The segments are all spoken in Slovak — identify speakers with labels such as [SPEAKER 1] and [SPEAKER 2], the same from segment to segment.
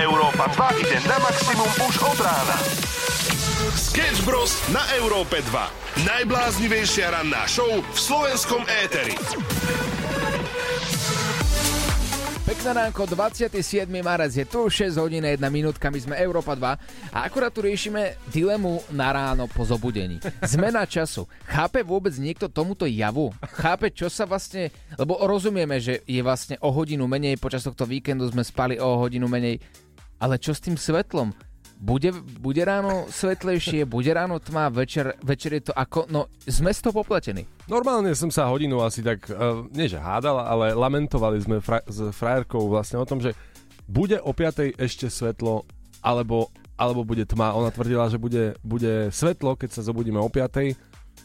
[SPEAKER 1] Európa 2 ide na maximum už od rána. Sketch Bros. na Európe 2. Najbláznivejšia ranná show v slovenskom éteri.
[SPEAKER 2] Pekné ránko, 27. marec je tu, 6 hodín 1 minútka, my sme Európa 2 a akurát tu riešime dilemu na ráno po zobudení. Zmena času. Chápe vôbec niekto tomuto javu? Chápe, čo sa vlastne... Lebo rozumieme, že je vlastne o hodinu menej, počas tohto víkendu sme spali o hodinu menej. Ale čo s tým svetlom? Bude, bude ráno svetlejšie, bude ráno tma, večer, večer je to ako... No, sme z toho popletení.
[SPEAKER 3] Normálne som sa hodinu asi tak, uh, nie že hádal, ale lamentovali sme fra- s frajerkou vlastne o tom, že bude o 5 ešte svetlo, alebo, alebo bude tma. Ona tvrdila, že bude, bude svetlo, keď sa zobudíme o 5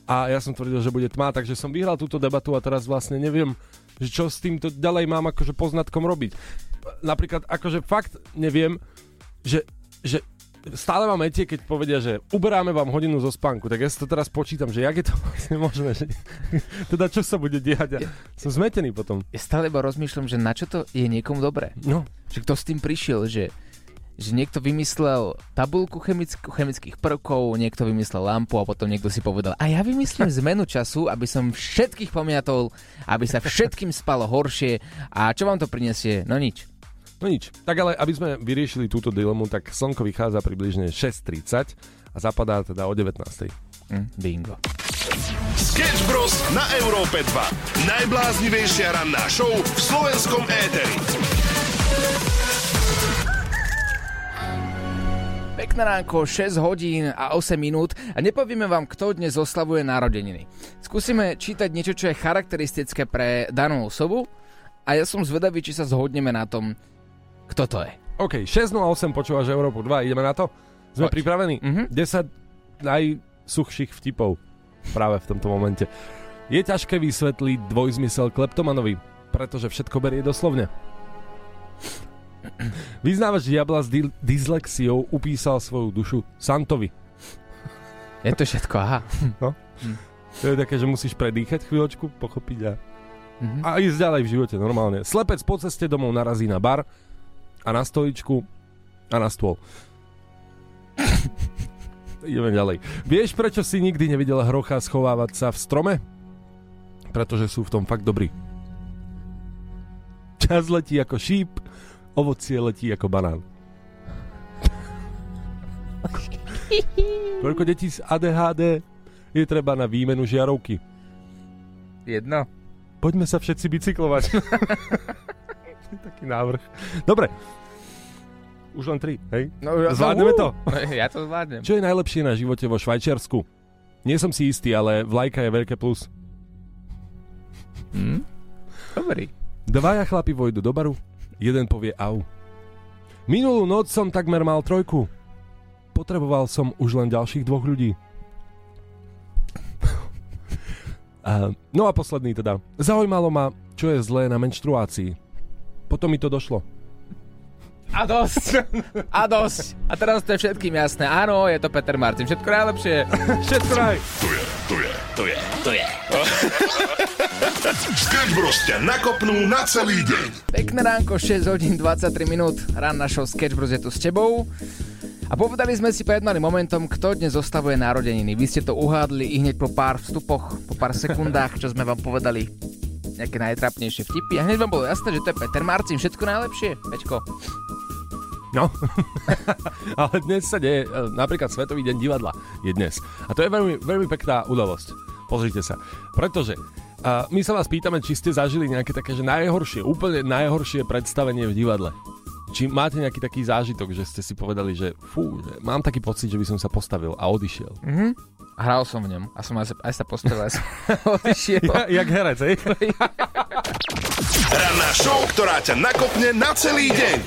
[SPEAKER 3] a ja som tvrdil, že bude tma, takže som vyhral túto debatu a teraz vlastne neviem, že čo s týmto ďalej mám akože poznatkom robiť. Napríklad akože fakt neviem, že, že stále mám etie, keď povedia, že uberáme vám hodinu zo spánku, tak ja si to teraz počítam, že jak je to vlastne možné, že teda čo sa bude diať a som zmetený potom.
[SPEAKER 2] Ja stále iba rozmýšľam, že na čo to je niekomu dobré.
[SPEAKER 3] No.
[SPEAKER 2] Že kto s tým prišiel, že že niekto vymyslel tabulku chemick- chemických prvkov, niekto vymyslel lampu a potom niekto si povedal, a ja vymyslím zmenu času, aby som všetkých pomiatol, aby sa všetkým spalo horšie a čo vám to prinesie? No nič.
[SPEAKER 3] No nič. Tak ale, aby sme vyriešili túto dilemu, tak slnko vychádza približne 6.30 a zapadá teda o 19.
[SPEAKER 2] Mm, bingo.
[SPEAKER 1] Sketch Bros. na Európe 2. Najbláznivejšia ranná show v slovenskom éteri.
[SPEAKER 2] Pekné ránko, 6 hodín a 8 minút a nepovieme vám, kto dnes oslavuje narodeniny. Skúsime čítať niečo, čo je charakteristické pre danú osobu a ja som zvedavý, či sa zhodneme na tom, kto to je.
[SPEAKER 3] OK, 6.08 počúvaš Európu 2, ideme na to? Sme
[SPEAKER 2] Poď.
[SPEAKER 3] pripravení?
[SPEAKER 2] Mhm.
[SPEAKER 3] 10 najsuchších vtipov práve v tomto momente. Je ťažké vysvetliť dvojzmysel kleptomanovi, pretože všetko berie doslovne. Vyznávač diabla s di- dyslexiou upísal svoju dušu Santovi.
[SPEAKER 2] Je to všetko, aha.
[SPEAKER 3] To je také, že musíš predýchať chvíľočku, pochopiť a,
[SPEAKER 2] Mhm.
[SPEAKER 3] a ísť ďalej v živote normálne. Slepec po ceste domov narazí na bar a na stoličku a na stôl. Ideme ďalej. Vieš, prečo si nikdy nevidel hrocha schovávať sa v strome? Pretože sú v tom fakt dobrí. Čas letí ako šíp, ovocie letí ako banán. Koľko detí z ADHD je treba na výmenu žiarovky?
[SPEAKER 2] Jedno.
[SPEAKER 3] Poďme sa všetci bicyklovať. Taký návrh. Dobre. Už len tri, hej?
[SPEAKER 2] No, ja-
[SPEAKER 3] Zvládneme
[SPEAKER 2] no,
[SPEAKER 3] to?
[SPEAKER 2] uh, Ja to zvládnem.
[SPEAKER 3] Čo je najlepšie na živote vo Švajčiarsku? Nie som si istý, ale vlajka je veľké plus.
[SPEAKER 2] Hm? Dobrý.
[SPEAKER 3] Dvaja chlapi vojdu do baru, jeden povie au. Minulú noc som takmer mal trojku. Potreboval som už len ďalších dvoch ľudí. No a posledný teda. Zaujímalo ma, čo je zlé na menštruácii. Potom mi to došlo.
[SPEAKER 2] A dosť. A dosť. A teraz to je všetkým jasné. Áno, je to Peter Martin. Všetko najlepšie.
[SPEAKER 3] Všetko raj.
[SPEAKER 1] Tu je, tu je, tu je, tu je. Sketch Bros. ťa nakopnú na celý deň.
[SPEAKER 2] Pekné ránko, 6 hodín 23 minút. Ranná show Sketch Bros je tu s tebou. A povedali sme si pred malým momentom, kto dnes zostavuje narodeniny. Vy ste to uhádli i hneď po pár vstupoch, po pár sekundách, čo sme vám povedali nejaké najtrapnejšie vtipy. A hneď vám bolo jasné, že to je Peter Marcin. Všetko najlepšie, Peťko.
[SPEAKER 3] No, ale dnes sa deje, e, napríklad Svetový deň divadla je dnes. A to je veľmi, veľmi pekná udalosť. Pozrite sa. Pretože a my sa vás pýtame, či ste zažili nejaké také, že najhoršie, úplne najhoršie predstavenie v divadle. Či máte nejaký taký zážitok, že ste si povedali, že fú, že mám taký pocit, že by som sa postavil a odišiel.
[SPEAKER 2] Mhm. Hral som v ňom. A som aj, aj sa postavil, aj som odišiel.
[SPEAKER 3] Ja, jak herec, hej?
[SPEAKER 1] Ranná show, ktorá ťa nakopne na celý deň.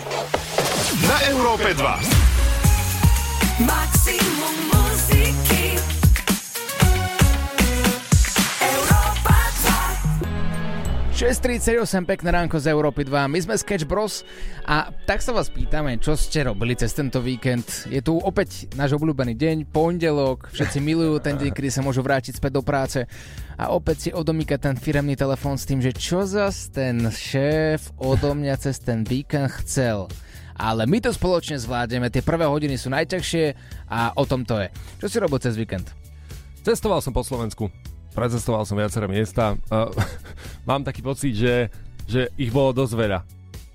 [SPEAKER 1] Na Európe 2.
[SPEAKER 4] Maximum
[SPEAKER 2] 6.38, pekné ránko z Európy 2. My sme Sketch Bros a tak sa vás pýtame, čo ste robili cez tento víkend. Je tu opäť náš obľúbený deň, pondelok, všetci milujú ten deň, kedy sa môžu vrátiť späť do práce a opäť si odomýka ten firemný telefón s tým, že čo zas ten šéf odo mňa cez ten víkend chcel. ale my to spoločne zvládneme. Tie prvé hodiny sú najťažšie a o tom to je. Čo si robil cez víkend?
[SPEAKER 3] Cestoval som po Slovensku. Precestoval som viaceré miesta. Uh, mám taký pocit, že, že ich bolo dosť veľa.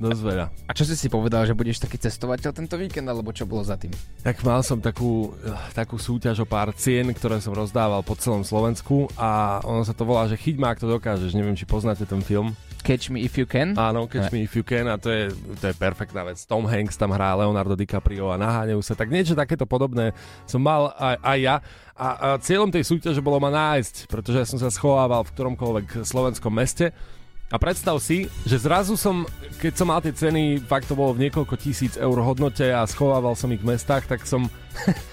[SPEAKER 3] Dosť veľa.
[SPEAKER 2] A čo si si povedal, že budeš taký cestovateľ tento víkend, alebo čo bolo za tým?
[SPEAKER 3] Tak mal som takú, takú súťaž o pár cien, ktoré som rozdával po celom Slovensku a ono sa to volá, že chyť ma, ak to dokážeš. Neviem, či poznáte ten film.
[SPEAKER 2] Catch me if you can?
[SPEAKER 3] Áno, Catch Me If You Can a to je, to je perfektná vec. Tom Hanks tam hrá Leonardo DiCaprio a naháňajú sa. Tak niečo takéto podobné som mal aj, aj ja. A, a cieľom tej súťaže bolo ma nájsť, pretože ja som sa schovával v ktoromkoľvek slovenskom meste. A predstav si, že zrazu som, keď som mal tie ceny, fakt to bolo v niekoľko tisíc eur hodnote a schovával som ich v mestách, tak som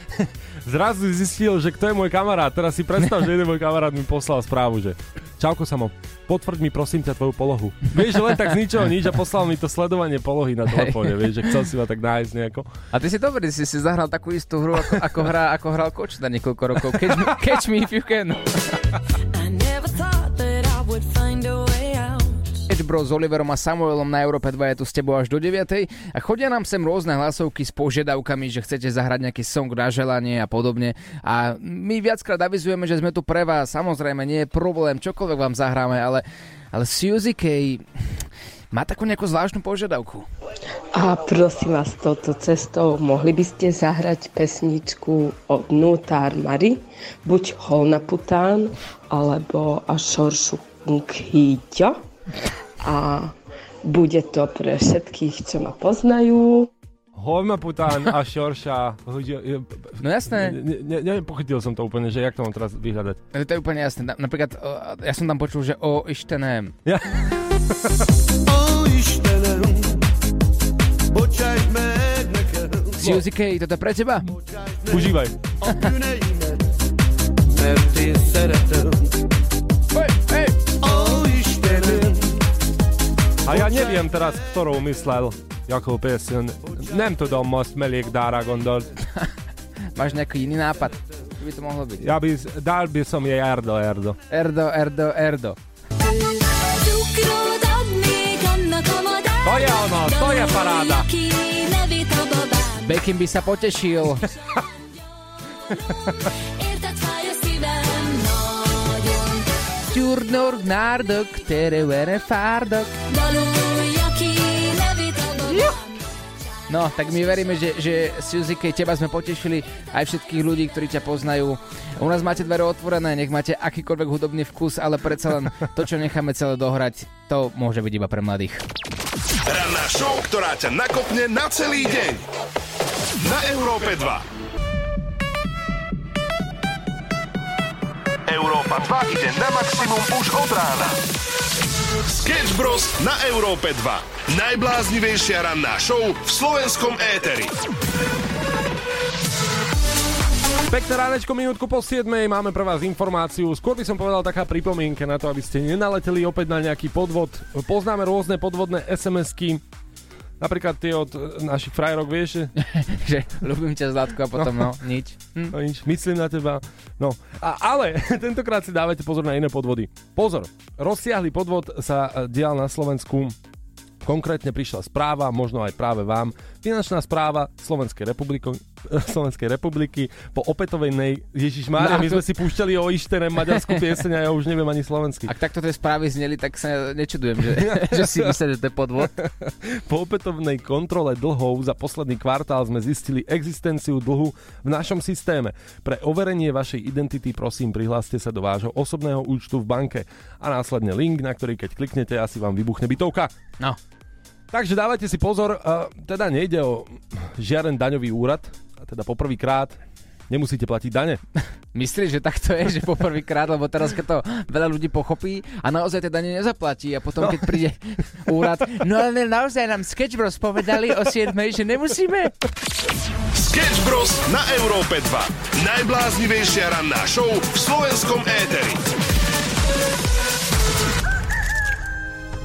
[SPEAKER 3] zrazu zistil, že kto je môj kamarát. Teraz si predstav, že jeden môj kamarát mi poslal správu, že Čauko samo, potvrď mi prosím ťa tvoju polohu. Vieš, že len tak z ničoho nič a poslal mi to sledovanie polohy na telefóne, vieš, že chcel si ma tak nájsť nejako.
[SPEAKER 2] A ty si dobrý, si si zahral takú istú hru, ako, ako, hrá, ako hral Kočta niekoľko rokov. Catch me, catch me if you can. Bro s Oliverom a Samuelom na Európe 2 je tu s tebou až do 9. A chodia nám sem rôzne hlasovky s požiadavkami, že chcete zahrať nejaký song na želanie a podobne. A my viackrát avizujeme, že sme tu pre vás. Samozrejme, nie je problém, čokoľvek vám zahráme, ale, ale Suzy K má takú nejakú zvláštnu požiadavku.
[SPEAKER 5] A prosím vás, touto cestou mohli by ste zahrať pesničku od Nutár Mari, buď Holna Pután, alebo Ašoršu Nkýťo. A bude to pre všetkých, čo ma poznajú.
[SPEAKER 3] Hojma pután a šorša.
[SPEAKER 2] No jasné.
[SPEAKER 3] Ne, ne, nepochytil som to úplne, že jak to mám teraz vyhľadať.
[SPEAKER 2] To je úplne jasné. Na- Napríklad, o, ja som tam počul, že o Istenem.
[SPEAKER 3] Ja,
[SPEAKER 6] Ó Istenem, bocsájt meg nekem
[SPEAKER 2] Suzy K, toto je pre teba?
[SPEAKER 3] užívaj.
[SPEAKER 6] a bűneimet, mert én szeretem.
[SPEAKER 3] A ja neviem teraz, ktorou myslel Jakub piesen. Nem tudom, most mellékdára gondolt.
[SPEAKER 2] Máš nejaký iný nápad? Čo by to mohlo byť?
[SPEAKER 3] Ja by, dal by som jej Erdo Erdo.
[SPEAKER 2] Erdo, Erdo, Erdo.
[SPEAKER 3] To je ono, to je paráda.
[SPEAKER 2] Bekim by sa potešil. Gyurnor, nárdok, terevere,
[SPEAKER 4] babám.
[SPEAKER 2] No, tak my veríme, že, že Suzy, keď teba sme potešili, aj všetkých ľudí, ktorí ťa poznajú. U nás máte dvere otvorené, nech máte akýkoľvek hudobný vkus, ale predsa len to, čo necháme celé dohrať, to môže byť iba pre mladých.
[SPEAKER 1] Ranná show, ktorá ťa nakopne na celý deň. Na Európe 2. Európa 2 ide na maximum už od rána. Sketch Bros. na Európe 2. Najbláznivejšia ranná show v slovenskom éteri.
[SPEAKER 3] Pekné ránečko, minútku po 7. Máme pre vás informáciu. Skôr by som povedal taká pripomienka na to, aby ste nenaleteli opäť na nejaký podvod. Poznáme rôzne podvodné SMS-ky. Napríklad tie od e, našich frajerok, vieš,
[SPEAKER 2] že ľúbim ťa Zlatko a potom no, nič. Hm.
[SPEAKER 3] No nič, myslím na teba. No, a, ale tentokrát si dávajte pozor na iné podvody. Pozor, rozsiahly podvod sa e, dial na Slovensku. Konkrétne prišla správa, možno aj práve vám, finančná správa Slovenskej republiky, Slovenskej republiky po opätovnej, Ježiš Mária,
[SPEAKER 2] No,
[SPEAKER 3] my
[SPEAKER 2] to-
[SPEAKER 3] sme si púšťali o Ištenem maďarskú pieseň a ja už neviem ani slovensky.
[SPEAKER 2] Ak takto tie správy zneli, tak sa nečudujem, že, že si myslíš, že to je podvod.
[SPEAKER 3] Po opätovnej kontrole dlhov za posledný kvartál sme zistili existenciu dlhu v našom systéme. Pre overenie vašej identity prosím prihláste sa do vášho osobného účtu v banke a následne link, na ktorý keď kliknete, asi vám vybuchne bytovka.
[SPEAKER 2] No,
[SPEAKER 3] Takže dávajte si pozor, uh, teda nejde o žiaden daňový úrad, teda poprvýkrát nemusíte platiť dane.
[SPEAKER 2] Myslíš, že takto je, že poprvýkrát, lebo teraz keď to veľa ľudí pochopí a naozaj teda nezaplatí a potom keď príde úrad, no ale naozaj nám Sketch Bros povedali o 7, že nemusíme.
[SPEAKER 1] Sketch Bros. na Európe 2. Najbláznivejšia ranná show v slovenskom éteri.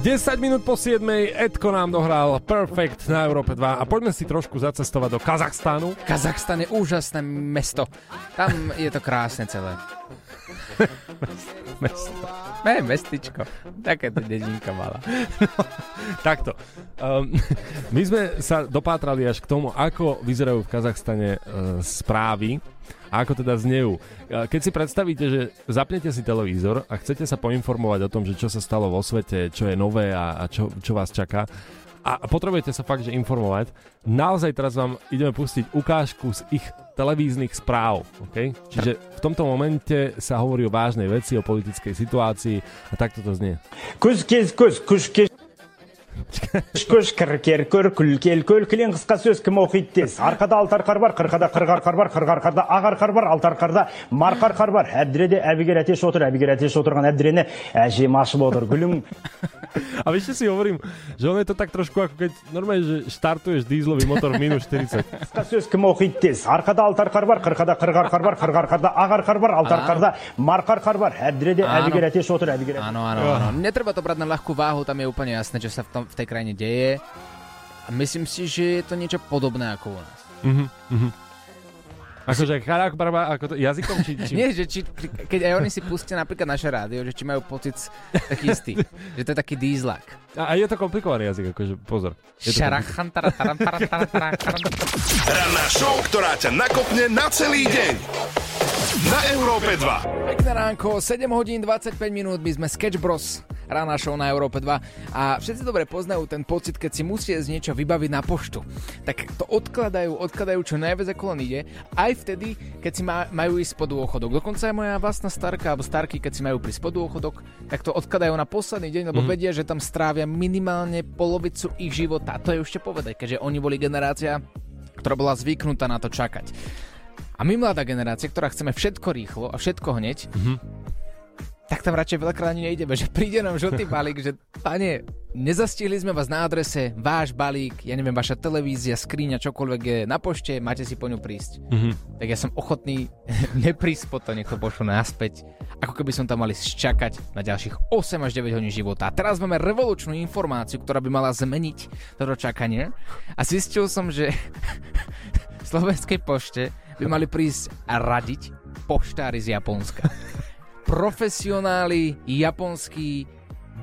[SPEAKER 3] 10 minút po 7. Edko nám dohral Perfect na Európe 2 a poďme si trošku zacestovať do Kazachstánu.
[SPEAKER 2] Kazachstan je úžasné mesto. Tam je to krásne celé. Ne, mestičko. Také to dedinka mala.
[SPEAKER 3] Takto. Um, my sme sa dopátrali až k tomu, ako vyzerajú v Kazachstane uh, správy ako teda znejú. Keď si predstavíte, že zapnete si televízor a chcete sa poinformovať o tom, že čo sa stalo vo svete, čo je nové a, a čo, čo vás čaká, a potrebujete sa fakt, že informovať. Naozaj teraz vám ideme pustiť ukážku z ich televíznych správ. Okay? Čiže v tomto momente sa hovorí o vážnej veci, o politickej situácii a takto to znie.
[SPEAKER 7] Kuškis, kus, kuškis. Көш кіркер көр күлкел көл кілең қысқа сөз кім оқиды тез арқада алты арқар бар қырқада қырық арқар бар қырық арқарда ақ арқар бар алты арқарда марқа арқар бар. Әбдіреде әбігер әтеш отыр әбігер әтеш отырған әбдірені әжем ашып отыр. Гүлім
[SPEAKER 3] A vieš, čo si hovorím, že on je to tak trošku ako keď normálne, že štartuješ dízlový motor v minus 40.
[SPEAKER 7] қысқа сөз кім оқиды тез арқада алты арқар бар қырқада қырық арқар бар қырық арқарда ақ арқар бар алты арқарда марқа арқар бар. Әбдіреде әбігер әтеш отыр әбігер
[SPEAKER 2] Áno, áno, áno. Netreba to brať na ľahkú váhu, tam je úplne jasné, čo sa v, tom, v tej krajine deje. A myslím si, že je to niečo podobné ako u nás.
[SPEAKER 3] Akože charak, barba, ako to, jazykom či... či...
[SPEAKER 2] Nie, že či, keď aj oni si pustia napríklad naše rádio, že či majú pocit taký istý. že to je taký dízlak.
[SPEAKER 3] A, a je to komplikovaný jazyk, akože pozor.
[SPEAKER 1] Ranná show, ktorá ťa nakopne na celý deň. Na Európe 2.
[SPEAKER 2] Pekné ránko, 7 hodín 25 minút, my sme Sketch Bros. Rána show na Európe 2 a všetci dobre poznajú ten pocit, keď si musia z niečo vybaviť na poštu. Tak to odkladajú, odkladajú čo najviac ako len ide, aj vtedy, keď si má, majú ísť pod dôchodok. Dokonca aj moja vlastná starka alebo starky, keď si majú prísť pod dôchodok, tak to odkladajú na posledný deň, lebo mm. vedia, že tam strávia minimálne polovicu ich života. To je ešte povedať, keďže oni boli generácia, ktorá bola zvyknutá na to čakať. A my mladá generácia, ktorá chceme všetko rýchlo a všetko hneď, tak tam radšej veľakrát ani nejdeme, že príde nám žltý balík, že pane, nezastihli sme vás na adrese, váš balík, ja neviem, vaša televízia, skriňa, čokoľvek je na pošte, máte si po ňu prísť. Mm-hmm. Tak ja som ochotný neprísť po to, nech to pošlo naspäť, ako keby som tam mali čakať na ďalších 8 až 9 hodín života. A teraz máme revolučnú informáciu, ktorá by mala zmeniť toto čakanie. A zistil som, že v Slovenskej pošte by mali prísť a radiť poštári z Japonska profesionáli japonskí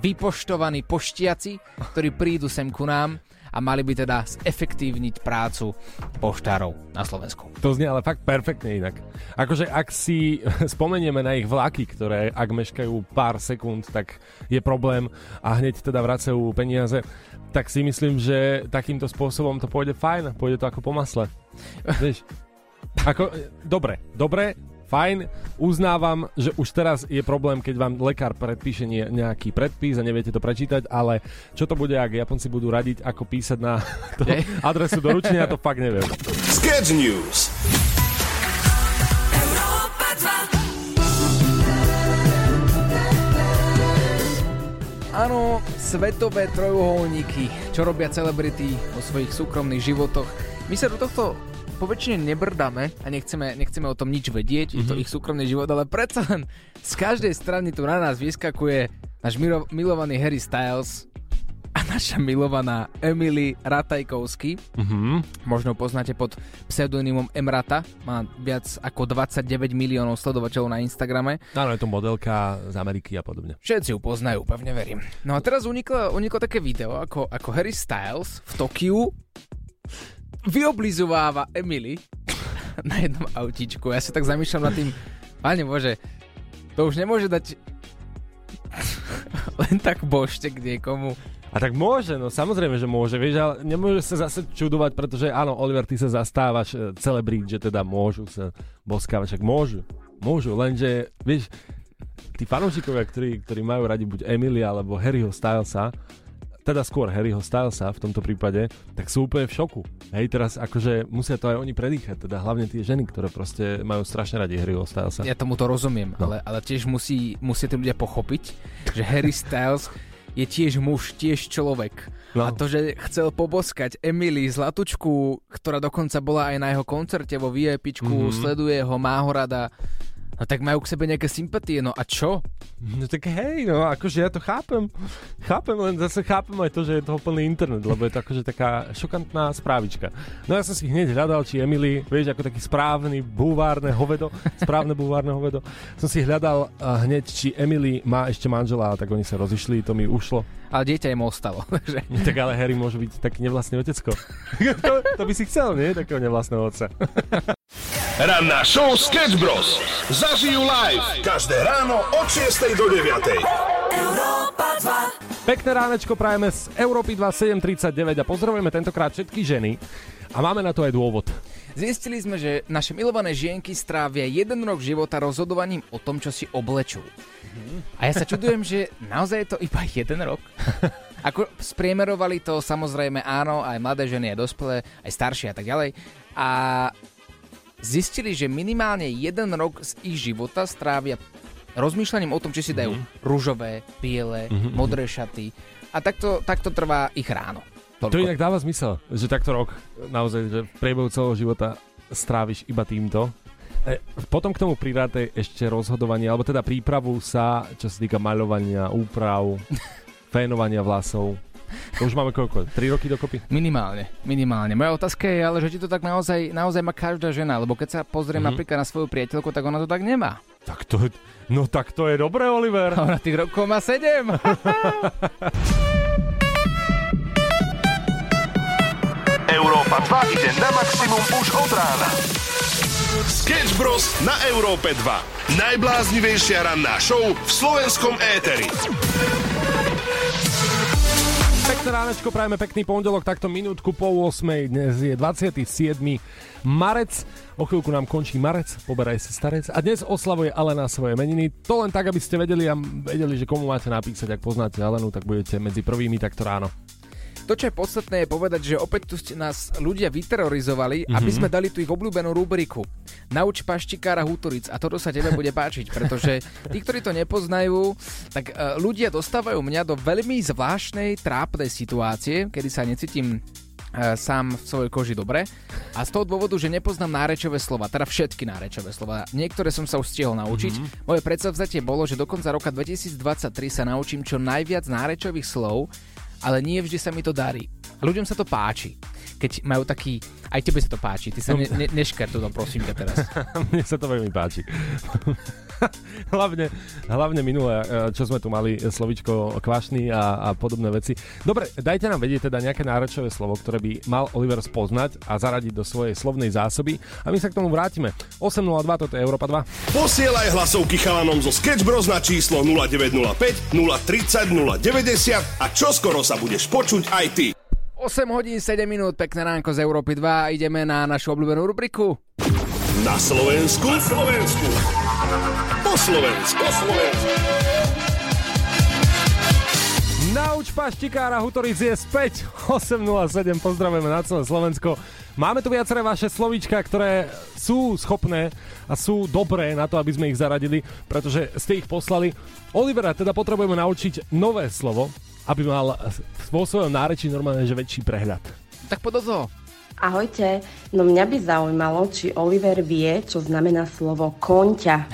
[SPEAKER 2] vypoštovaní poštiaci, ktorí prídu sem ku nám a mali by teda zefektívniť prácu poštárov na Slovensku.
[SPEAKER 3] To znie ale fakt perfektne inak. Akože ak si spomenieme na ich vlaky, ktoré ak meškajú pár sekúnd, tak je problém a hneď teda vracajú peniaze, tak si myslím, že takýmto spôsobom to pôjde fajn, pôjde to ako po masle. Vieš, ako, dobre, dobre, fajn, uznávam, že už teraz je problém, keď vám lekár predpíše nejaký predpis a neviete to prečítať, ale čo to bude, ak Japonci budú radiť, ako písať na to adresu doručenia, to fakt neviem.
[SPEAKER 1] Sketch News.
[SPEAKER 2] Áno, svetové trojuholníky, čo robia celebrity vo svojich súkromných životoch. My sa do tohto po väčšine nebrdáme a nechceme, nechceme o tom nič vedieť, mm-hmm. je to ich súkromný život, ale predsa len z každej strany tu na nás vyskakuje náš milo, milovaný Harry Styles a naša milovaná Emily Ratajkovsky.
[SPEAKER 3] Mhm.
[SPEAKER 2] Možno poznáte pod pseudonymom Emrata, má viac ako 29 miliónov sledovateľov na Instagrame.
[SPEAKER 3] Áno, je to modelka z Ameriky a podobne.
[SPEAKER 2] Všetci ju poznajú, pevne verím. No a teraz uniklo, uniklo také video, ako, ako Harry Styles v Tokiu vyoblizováva Emily na jednom autíčku. Ja sa tak zamýšľam nad tým, páne Bože, to už nemôže dať len tak bošte k niekomu.
[SPEAKER 3] A tak môže, no samozrejme, že môže, vieš, ale nemôže sa zase čudovať, pretože áno, Oliver, ty sa zastávaš e, celebrít, že teda môžu sa boskávať, však môžu, môžu, lenže, vieš, tí fanúšikovia, ktorí, ktorí majú radi buď Emily alebo Harryho Stylesa, teda skôr Harryho Stylesa v tomto prípade, tak sú úplne v šoku. Hej, teraz akože musia to aj oni predýchať, teda hlavne tie ženy, ktoré proste majú strašne radi Harryho Stylesa.
[SPEAKER 2] Ja tomu to rozumiem,
[SPEAKER 3] No.
[SPEAKER 2] ale, ale tiež musí, musia tí ľudia pochopiť, že Harry Styles je tiež muž, tiež človek.
[SPEAKER 3] No.
[SPEAKER 2] A to, že chcel poboskať Emily Zlatučku, ktorá dokonca bola aj na jeho koncerte vo VIP,
[SPEAKER 3] Mhm.
[SPEAKER 2] mm-hmm. sleduje ho, má ho rada, No tak majú k sebe nejaké sympatie, no a čo?
[SPEAKER 3] No tak hej, no akože ja to chápem. Chápem, len zase chápem aj to, že je toho plný internet, lebo je to akože taká šokantná správička. No ja som si hneď hľadal, či Emily, vieš, ako taký správny búvárne hovedo, správne búvárne hovedo, som si hľadal uh, hneď, či Emily má ešte manžela, tak oni sa rozišli, to mi ušlo.
[SPEAKER 2] Ale dieťa im ostalo. takže-
[SPEAKER 3] Tak ale Harry môže byť taký nevlastný otecko. to, to by si chcel, nie? Takého nevlastného otca.
[SPEAKER 1] Ranná show Sketch Bros. Zažijú live každé ráno od 6 do 9.
[SPEAKER 3] Pekné ránečko prajeme z Európy 2739 a pozdravujeme tentokrát všetky ženy. A máme na to aj dôvod.
[SPEAKER 2] Zistili sme, že naše milované žienky strávia jeden rok života rozhodovaním o tom, čo si oblečú. A ja sa čudujem, že naozaj je to iba jeden rok. Ako spriemerovali to samozrejme áno, aj mladé ženy, aj dospelé, aj staršie a tak ďalej. A zistili, že minimálne jeden rok z ich života strávia rozmýšľaním o tom, či si dajú
[SPEAKER 3] Mhm.
[SPEAKER 2] rúžové, biele, modré šaty. A takto, takto trvá ich ráno.
[SPEAKER 3] To inak dáva zmysel, že takto rok naozaj, že v priebehu celého života stráviš iba týmto. E, potom k tomu pridáte ešte rozhodovanie, alebo teda prípravu sa, čo sa týka maľovania, úprav, fénovania vlasov. To už máme koľko? 3 roky dokopy?
[SPEAKER 2] Minimálne, minimálne. Moja otázka je, ale že či to tak naozaj, naozaj má každá žena, lebo keď sa pozriem
[SPEAKER 3] Mhm.
[SPEAKER 2] napríklad na svoju priateľku, tak ona to tak nemá.
[SPEAKER 3] Tak to, no tak to je dobré, Oliver.
[SPEAKER 2] Ona tých rokov má sedem.
[SPEAKER 1] Európa 2 ide na maximum už od rána. Sketch Bros. na Európe 2. Najbláznivejšia ranná show v slovenskom éteri.
[SPEAKER 3] Pekné ránečko, prajeme pekný pondelok, takto minútku po 8. Dnes je 27. marec. O chvíľku nám končí marec, poberaj si starec. A dnes oslavuje Alena svoje meniny. To len tak, aby ste vedeli a vedeli, že komu máte napísať. Ak poznáte Alenu, tak budete medzi prvými takto ráno.
[SPEAKER 2] To, čo je podstatné, je povedať, že opäť tu ste nás ľudia vyterorizovali, mm-hmm. aby sme dali tú ich obľúbenú rubriku. Nauč paštikára Hútoric a toto sa tebe bude páčiť, pretože tí, ktorí to nepoznajú, tak uh, ľudia dostávajú mňa do veľmi zvláštnej, trápnej situácie, kedy sa necítim uh, sám v svojej koži dobre. A z toho dôvodu, že nepoznám nárečové slova, teda všetky nárečové slova. Niektoré som sa už stihol naučiť. Mm-hmm. Moje predsavzatie bolo, že do konca roka 2023 sa naučím čo najviac nárečových slov, ale nie vždy sa mi to darí. Ľuďom sa to páči. Keď majú taký... Aj tebe sa to páči. Ty sa ne, ne, nešker to prosím ťa teraz.
[SPEAKER 3] Mne sa to veľmi páči. hlavne, hlavne minulé, e, čo sme tu mali e, slovičko kvašný a, a podobné veci. Dobre, dajte nám vedieť teda nejaké nárečové slovo, ktoré by mal Oliver spoznať a zaradiť do svojej slovnej zásoby a my sa k tomu vrátime. 8.02, toto je Európa 2.
[SPEAKER 1] Posielaj hlasovky chalanom zo Sketch Bros na číslo 0905 030 090 a čoskoro sa budeš počuť aj ty.
[SPEAKER 2] 8 hodín 7 minút, pekné ránko z Európy 2 a ideme na našu obľúbenú rubriku.
[SPEAKER 1] Na Slovensku. Na Slovensku. Po Slovensku. Po Slovensku.
[SPEAKER 3] Nauč paštikára Hutoric je späť 8.07, pozdravujeme na celé Slovensko. Máme tu viaceré vaše slovíčka, ktoré sú schopné a sú dobré na to, aby sme ich zaradili, pretože ste ich poslali. Olivera teda potrebujeme naučiť nové slovo, aby mal vo svojom nárečí normálne že väčší prehľad.
[SPEAKER 2] Tak poď do toho.
[SPEAKER 5] Ahojte, no mňa by zaujímalo, či Oliver vie, čo znamená slovo konťa.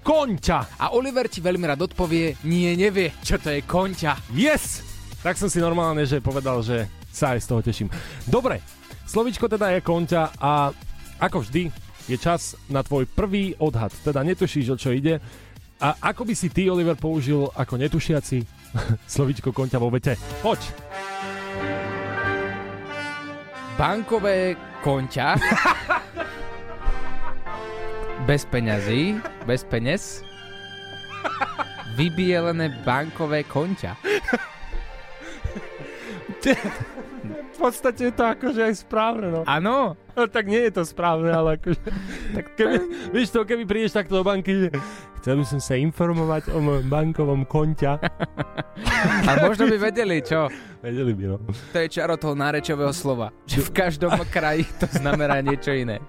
[SPEAKER 3] Konťa!
[SPEAKER 2] A Oliver ti veľmi rád odpovie, nie, nevie, čo to je konťa.
[SPEAKER 3] Yes! Tak som si normálne, že povedal, že sa aj z toho teším. Dobre, slovičko teda je konťa a ako vždy je čas na tvoj prvý odhad. Teda netušíš, o čo ide. A ako by si ty, Oliver, použil ako netušiaci slovičko konťa vo vete? Poď!
[SPEAKER 2] Bankové konťa. bez peňazí, bez peněz. Vybielené bankové konťa.
[SPEAKER 3] Podstate je to akože aj správne, no.
[SPEAKER 2] Áno,
[SPEAKER 3] no tak nie je to správne, ale akože... tak keby, vieš to, keby prídeš takto do banky, že chcel by som sa informovať o mojom bankovom konťa.
[SPEAKER 2] a možno by vedeli, čo?
[SPEAKER 3] Vedeli by, no.
[SPEAKER 2] To je čaro toho nárečového slova. Že v každom kraji to znamená niečo iné.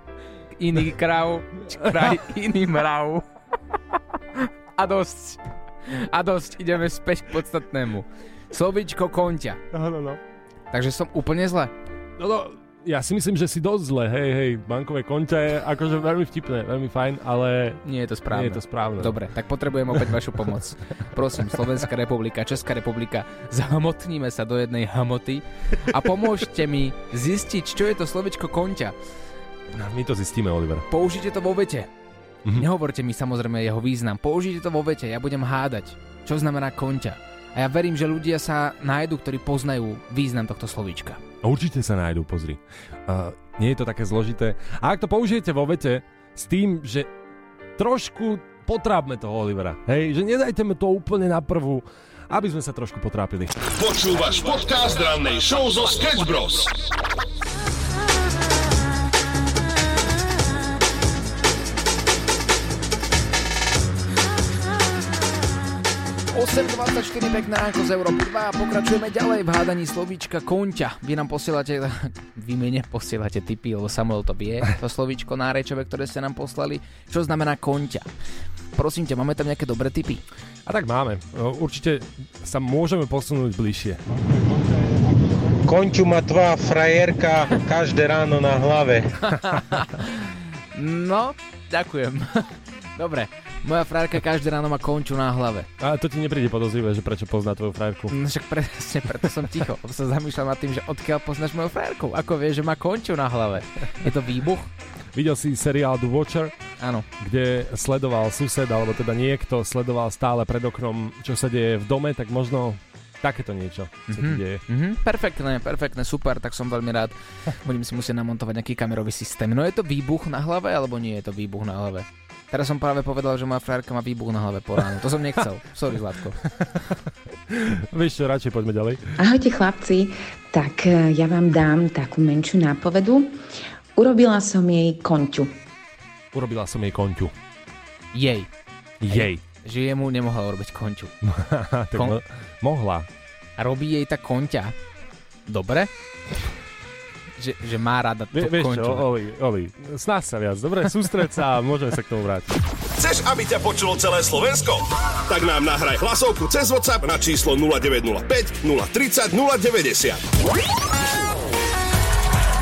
[SPEAKER 2] Iný krav, kraj, iný mrav. A dosť. A dosť, ideme späť k podstatnému. Slovičko konťa.
[SPEAKER 3] No, no, no.
[SPEAKER 2] Takže som úplne zle.
[SPEAKER 3] No, no, ja si myslím, že si dosť zle, hej, hej, bankové konťa je akože veľmi vtipné, veľmi fajn, ale
[SPEAKER 2] Nie je to správne.
[SPEAKER 3] nie je to správne.
[SPEAKER 2] Dobre, tak potrebujem opäť vašu pomoc. Prosím, Slovenská republika, Česká republika, zahmotníme sa do jednej hamoty a pomôžte mi zistiť, čo je to slovičko konťa.
[SPEAKER 3] My to zistíme, Oliver.
[SPEAKER 2] Použite to vo vete.
[SPEAKER 3] Mhm.
[SPEAKER 2] Nehovorte mi samozrejme jeho význam. Použite to vo vete, ja budem hádať, čo znamená konťa. A ja verím, že ľudia sa nájdu, ktorí poznajú význam tohto slovíčka.
[SPEAKER 3] Určite sa nájdú, pozri. Uh, nie je to také zložité. A ak to použijete vo vete s tým, že trošku potrápme toho Olivera, hej, že nedajte mu to úplne na prvú, aby sme sa trošku potrápili.
[SPEAKER 1] Počúvaš podcast rannej show zo Sketch Bros.
[SPEAKER 2] 8.24 pekná ránko z Európy 2 a pokračujeme ďalej v hádaní slovíčka konťa. Vy nám posielate, vy mene posielate tipy, lebo Samuel to vie, to slovíčko nárečové, ktoré ste nám poslali. Čo znamená konťa? Prosím ťa, máme tam nejaké dobré tipy?
[SPEAKER 3] A tak máme. No, Určite sa môžeme posunúť bližšie.
[SPEAKER 8] Konču má tvá frajerka každé ráno na hlave.
[SPEAKER 2] No, ďakujem. Dobre, moja frárka každé ráno má konču na hlave.
[SPEAKER 3] A to ti nepríde podozrivé, že prečo pozná tvoju frajerku.
[SPEAKER 2] No však presne, preto som ticho. Lebo sa zamýšľam nad tým, že odkiaľ poznáš moju frárku. Ako vieš, že má konču na hlave? Je to výbuch?
[SPEAKER 3] Videl si seriál The Watcher,
[SPEAKER 2] Áno.
[SPEAKER 3] kde sledoval sused, alebo teda niekto sledoval stále pred oknom, čo sa deje v dome, tak možno takéto niečo sa tu deje.
[SPEAKER 2] Mhm, perfektné, perfektné, super, tak som veľmi rád. Budem si musieť namontovať nejaký kamerový systém. No je to výbuch na hlave, alebo nie je to výbuch na hlave? Teraz som práve povedal, že moja frárka má výbuch na hlave po ránu. To som nechcel. Sorry, Zlatko.
[SPEAKER 3] Vieš čo, radšej poďme ďalej.
[SPEAKER 9] Ahojte chlapci, tak e, ja vám dám takú menšiu nápovedu. Urobila som jej konťu.
[SPEAKER 3] Urobila som jej konťu.
[SPEAKER 2] Jej.
[SPEAKER 3] Jej.
[SPEAKER 2] Že jemu nemohla urobiť konťu. Kon-
[SPEAKER 3] mo- mohla.
[SPEAKER 2] A robí jej tá konťa. Dobre? Že, že má rada tú
[SPEAKER 3] Vie, vieš čo, Oli, Oli, snáď sa viac, dobre, sústreď sa a môžeme sa k tomu vrátiť.
[SPEAKER 1] Chceš, aby ťa počulo celé Slovensko? Tak nám nahraj hlasovku cez WhatsApp na číslo 0905 030 090.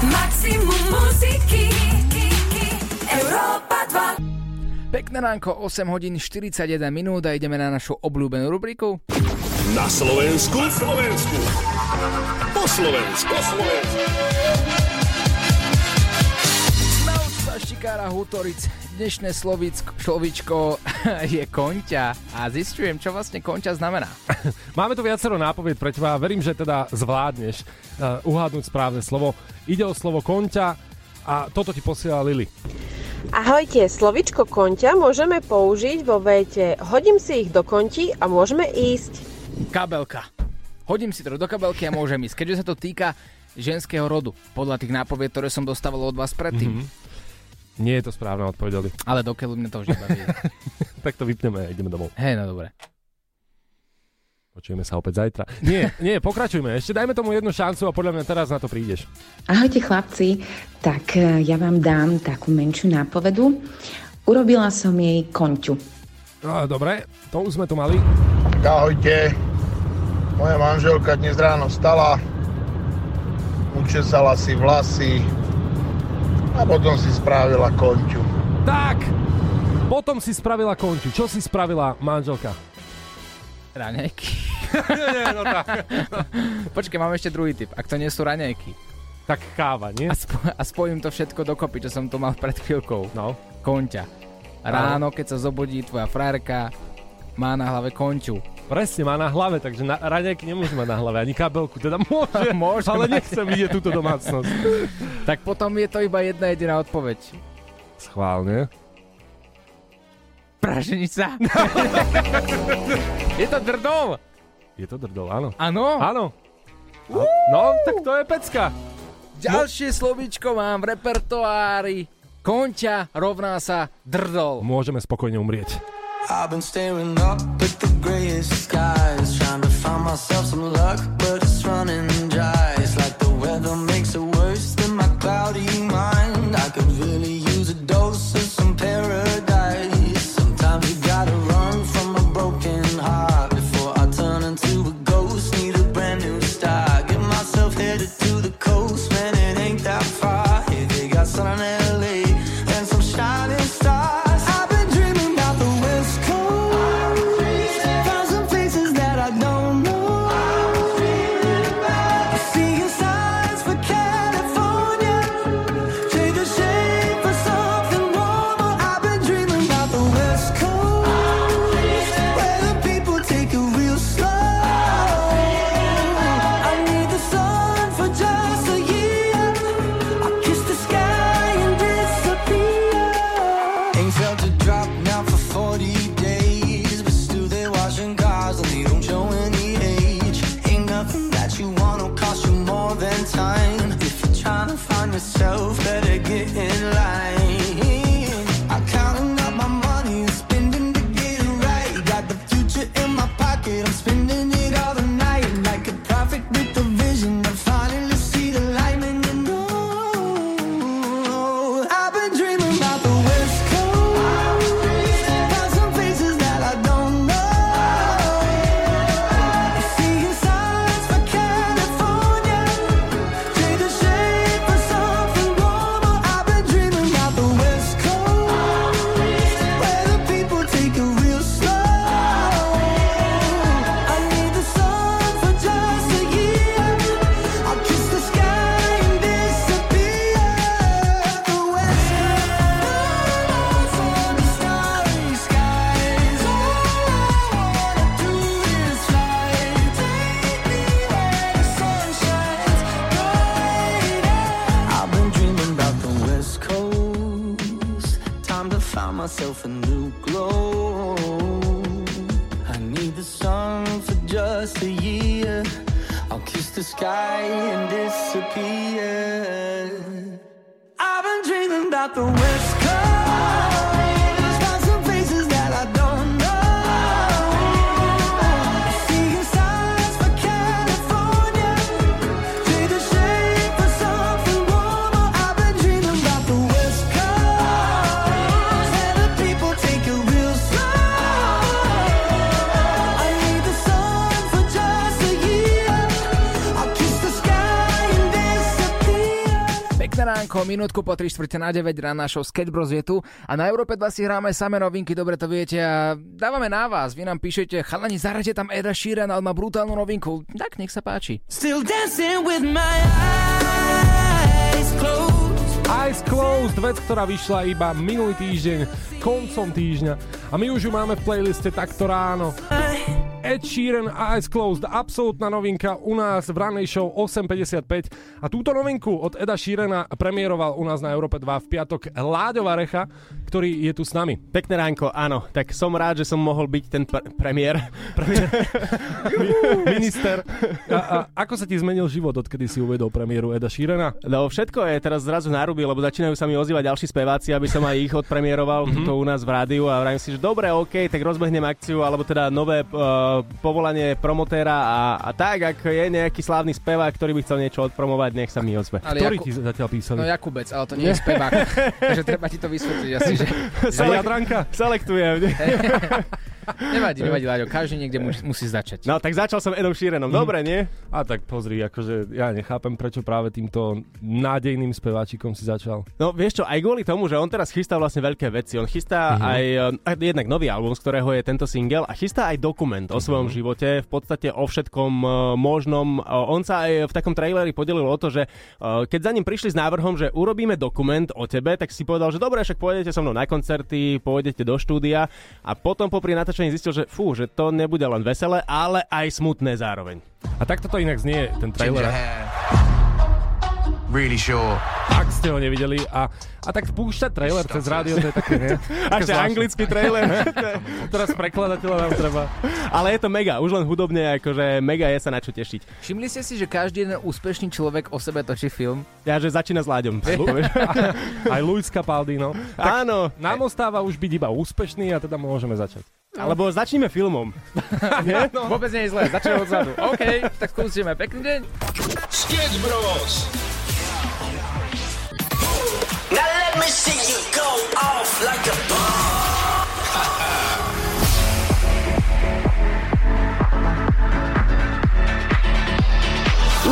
[SPEAKER 4] Maximum muziky Európa 2
[SPEAKER 2] Pekné ránko, 8 hodín 41 minút a ideme na našu obľúbenú rubriku.
[SPEAKER 1] Na Slovensku. Na Slovensku. Po Slovensku. Po Slovensku.
[SPEAKER 2] Nauč sa Štikára Hutoric. Dnešné slovíčko, slovíčko je konťa a zistujem, čo vlastne konťa znamená.
[SPEAKER 3] Máme tu viacero nápovied pre teba a verím, že teda zvládneš uh, uhádnuť správne slovo. Ide o slovo konťa a toto ti posiela Lily.
[SPEAKER 10] Ahojte, slovičko konťa môžeme použiť vo vete hodím si ich do konti a môžeme ísť.
[SPEAKER 2] Kabelka. Hodím si to do kabelky a môžem ísť. Keďže sa to týka ženského rodu, podľa tých nápovied, ktoré som dostával od vás predtým. Mm-hmm.
[SPEAKER 3] Nie je to správna odpoveď, Oli.
[SPEAKER 2] Ale dokiaľ mňa to už nebaví.
[SPEAKER 3] Tak to vypneme a ideme domov.
[SPEAKER 2] Hej, no dobre.
[SPEAKER 3] Počujeme sa opäť zajtra. Nie, nie, pokračujme. Ešte dajme tomu jednu šancu a podľa mňa teraz na to prídeš.
[SPEAKER 9] Ahojte chlapci, tak e, ja vám dám takú menšiu nápovedu. Urobila som jej konťu.
[SPEAKER 3] No, dobre, to už sme tu mali.
[SPEAKER 11] Ahojte. Moja manželka dnes ráno stala, učesala si vlasy a potom si spravila konťu.
[SPEAKER 3] Tak, potom si spravila konču. Čo si spravila manželka?
[SPEAKER 2] Raňajky.
[SPEAKER 3] nie, nie, no tak.
[SPEAKER 2] Počkaj, mám ešte druhý typ. Ak to nie sú raňajky.
[SPEAKER 3] Tak káva, nie?
[SPEAKER 2] A, spo- a spojím to všetko dokopy, čo som tu mal pred chvíľkou.
[SPEAKER 3] No.
[SPEAKER 2] Konťa. Ráno, keď sa zobudí tvoja frajerka, má na hlave konču.
[SPEAKER 3] Presne, má na hlave, takže na, raňajky nemôže mať na hlave, ani kabelku. Teda môže,
[SPEAKER 2] Môže
[SPEAKER 3] ale
[SPEAKER 2] mať.
[SPEAKER 3] nechcem vidieť túto domácnosť.
[SPEAKER 2] Tak potom je to iba jedna jediná odpoveď.
[SPEAKER 3] Schválne.
[SPEAKER 2] Praženica. je to drdol.
[SPEAKER 3] Je to drdol, áno.
[SPEAKER 2] Áno.
[SPEAKER 3] Áno. No, tak to je pecka.
[SPEAKER 2] Ďalšie slovíčko mám v repertoári. Konťa rovná sa drdol.
[SPEAKER 3] Môžeme spokojne umrieť.
[SPEAKER 6] I've been staring up at the grayest skies, trying to find myself some luck, but it's running
[SPEAKER 2] ránko, minútku po 3 čtvrte na 9 rána show Sketch Bros je tu a na Európe 2 si hráme samé novinky, dobre to viete a dávame na vás, vy nám píšete, chalani, zahrajte tam Eda Sheeran, ale má brutálnu novinku, tak nech sa páči.
[SPEAKER 6] Still dancing with my eyes closed.
[SPEAKER 3] Eyes Closed, vec, ktorá vyšla iba minulý týždeň, koncom týždňa. A my už ju máme v playliste takto ráno. Ed Sheeran Eyes Closed, absolútna novinka u nás v ranej show 8.55 a túto novinku od Eda Sheerana premiéroval u nás na Európe 2 v piatok Láďo Varecha, ktorý je tu s nami.
[SPEAKER 12] Pekné ránko, áno. Tak som rád, že som mohol byť ten pr- premiér.
[SPEAKER 3] Minister. A, a ako sa ti zmenil život, odkedy si uvedol premiéru Eda Sheerana?
[SPEAKER 12] No všetko je teraz zrazu náruby, lebo začínajú sa mi ozývať ďalší speváci, aby som aj ich odpremieroval mm-hmm. tu u nás v rádiu a vravím si, že dobre, OK, tak rozbehnem akciu, alebo teda nové uh, povolanie promotéra a, a tak, ak je nejaký slávny spevák, ktorý by chcel niečo odpromovať, nech sa mi ozve.
[SPEAKER 2] Ale
[SPEAKER 3] Ktorý
[SPEAKER 2] Jakub-
[SPEAKER 3] ti zatiaľ písali?
[SPEAKER 2] No Jakubec, ale to nie je spevák, takže treba ti to vysvetliť asi, že...
[SPEAKER 3] Selek- Jadranka?
[SPEAKER 12] Selektujem.
[SPEAKER 2] Nevadí, nevadí, Láďo, každý niekde musí, musí začať.
[SPEAKER 12] No tak začal som Edom Sheeranom, dobre, nie?
[SPEAKER 3] A tak pozri, akože ja nechápem, prečo práve týmto nádejným speváčikom si začal.
[SPEAKER 12] No vieš čo, aj kvôli tomu, že on teraz chystá vlastne veľké veci. On chystá
[SPEAKER 3] Mhm.
[SPEAKER 12] mm-hmm. aj uh, jednak nový album, z ktorého je tento single a chystá aj dokument o svojom
[SPEAKER 3] Mhm.
[SPEAKER 12] živote, v podstate o všetkom uh, možnom. Uh, on sa aj v takom traileri podelil o to, že uh, keď za ním prišli s návrhom, že urobíme dokument o tebe, tak si povedal, že dobre, však pôjdete so mnou na koncerty, pôjdete do štúdia a potom popri natáčaní zistil, že fú, že to nebude len veselé, ale aj smutné zároveň.
[SPEAKER 3] A takto to inak znie, ten trailer.
[SPEAKER 13] Really sure.
[SPEAKER 3] Ak ste ho nevideli a, a tak púšťať trailer cez rádio, to je také, nie?
[SPEAKER 12] Až anglický trailer.
[SPEAKER 3] Teraz prekladateľa nám treba.
[SPEAKER 12] Ale je to mega, už len hudobne, akože mega je sa na čo tešiť.
[SPEAKER 2] Všimli ste si, že každý jeden úspešný človek o sebe točí film?
[SPEAKER 12] Ja, že začína s Láďom.
[SPEAKER 3] Aj Luis Capaldi, no. Tak
[SPEAKER 12] Áno.
[SPEAKER 3] Nám ostáva už byť iba úspešný a teda môžeme začať.
[SPEAKER 12] Alebo začníme filmom.
[SPEAKER 2] Nie? No. Vôbec nie je zlé, začneme odzadu. OK, tak skúsime. Pekný deň.
[SPEAKER 1] Sketch Bros.
[SPEAKER 6] Now let me see you go off like a bomb.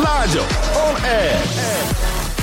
[SPEAKER 1] Láďo, on air.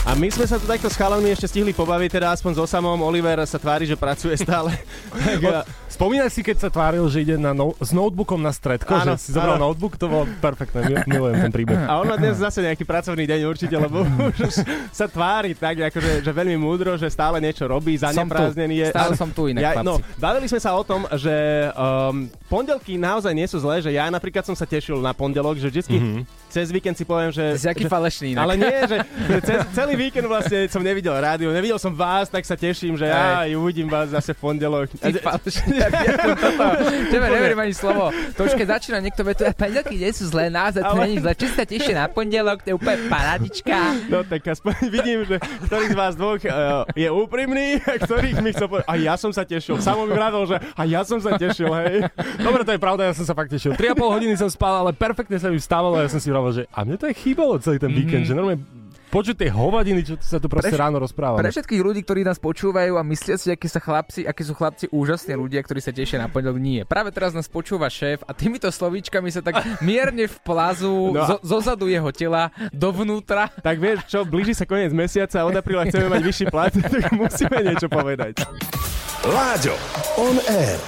[SPEAKER 12] A my sme sa tu takto s chalami ešte stihli pobaviť, teda aspoň so samom. Oliver sa tvári, že pracuje stále. tak,
[SPEAKER 3] Spomínaj si, keď sa tváril, že ide na no- s notebookom na stredko,
[SPEAKER 12] Áno,
[SPEAKER 3] že si zobral
[SPEAKER 12] áno.
[SPEAKER 3] notebook, to bolo perfektné, mil- milujem ten príbeh.
[SPEAKER 12] a on má dnes zase nejaký pracovný deň určite, lebo už sa tvári tak, akože, že veľmi múdro, že stále niečo robí, zaneprázdnený je.
[SPEAKER 2] Stále som tu inak,
[SPEAKER 12] ja,
[SPEAKER 2] chlapci.
[SPEAKER 12] no, bavili sme sa o tom, že um, pondelky naozaj nie sú zlé, že ja napríklad som sa tešil na pondelok, že vždycky
[SPEAKER 3] Mhm.
[SPEAKER 12] mm-hmm. cez víkend si poviem, že...
[SPEAKER 2] Si aký
[SPEAKER 12] že,
[SPEAKER 2] falešný inak.
[SPEAKER 12] Ale nie, že, že cez, celý víkend vlastne som nevidel rádio, nevidel som vás, tak sa teším, že ja uvidím vás zase v pondelok.
[SPEAKER 2] Ty falešný. Tebe neverím ani slovo. To už keď začína niekto vetu, pondelky nie sú zlé, naozaj to není zlé. Či sa teší na pondelok, to je úplne paradička.
[SPEAKER 12] No tak aspoň vidím, že ktorý z vás dvoch uh, je úprimný, a ktorých mi chce povedať. A ja som sa tešil. Samo mi vravil, že a ja som sa tešil, hej.
[SPEAKER 3] Dobre, to je pravda, ja som sa fakt tešil. 3,5 hodiny som spal, ale perfektne sa mi vstávalo a ja som si hovoril, že a mne to aj chýbalo celý ten víkend,
[SPEAKER 2] Mhm.
[SPEAKER 3] že normálne počuť tie hovadiny, čo sa tu proste
[SPEAKER 2] Pre-
[SPEAKER 3] ráno rozprávame.
[SPEAKER 2] Pre všetkých ľudí, ktorí nás počúvajú a myslia si, akí, sa chlapci, akí sú chlapci úžasní ľudia, ktorí sa tešia na pondelok, nie. Práve teraz nás počúva šéf a týmito slovíčkami sa tak mierne vplazú
[SPEAKER 12] No
[SPEAKER 2] zo, zozadu jeho tela dovnútra.
[SPEAKER 12] Tak vieš čo, blíži sa koniec mesiaca a od apríla chceme mať vyšší plat, tak musíme niečo povedať.
[SPEAKER 1] Láďo, on air.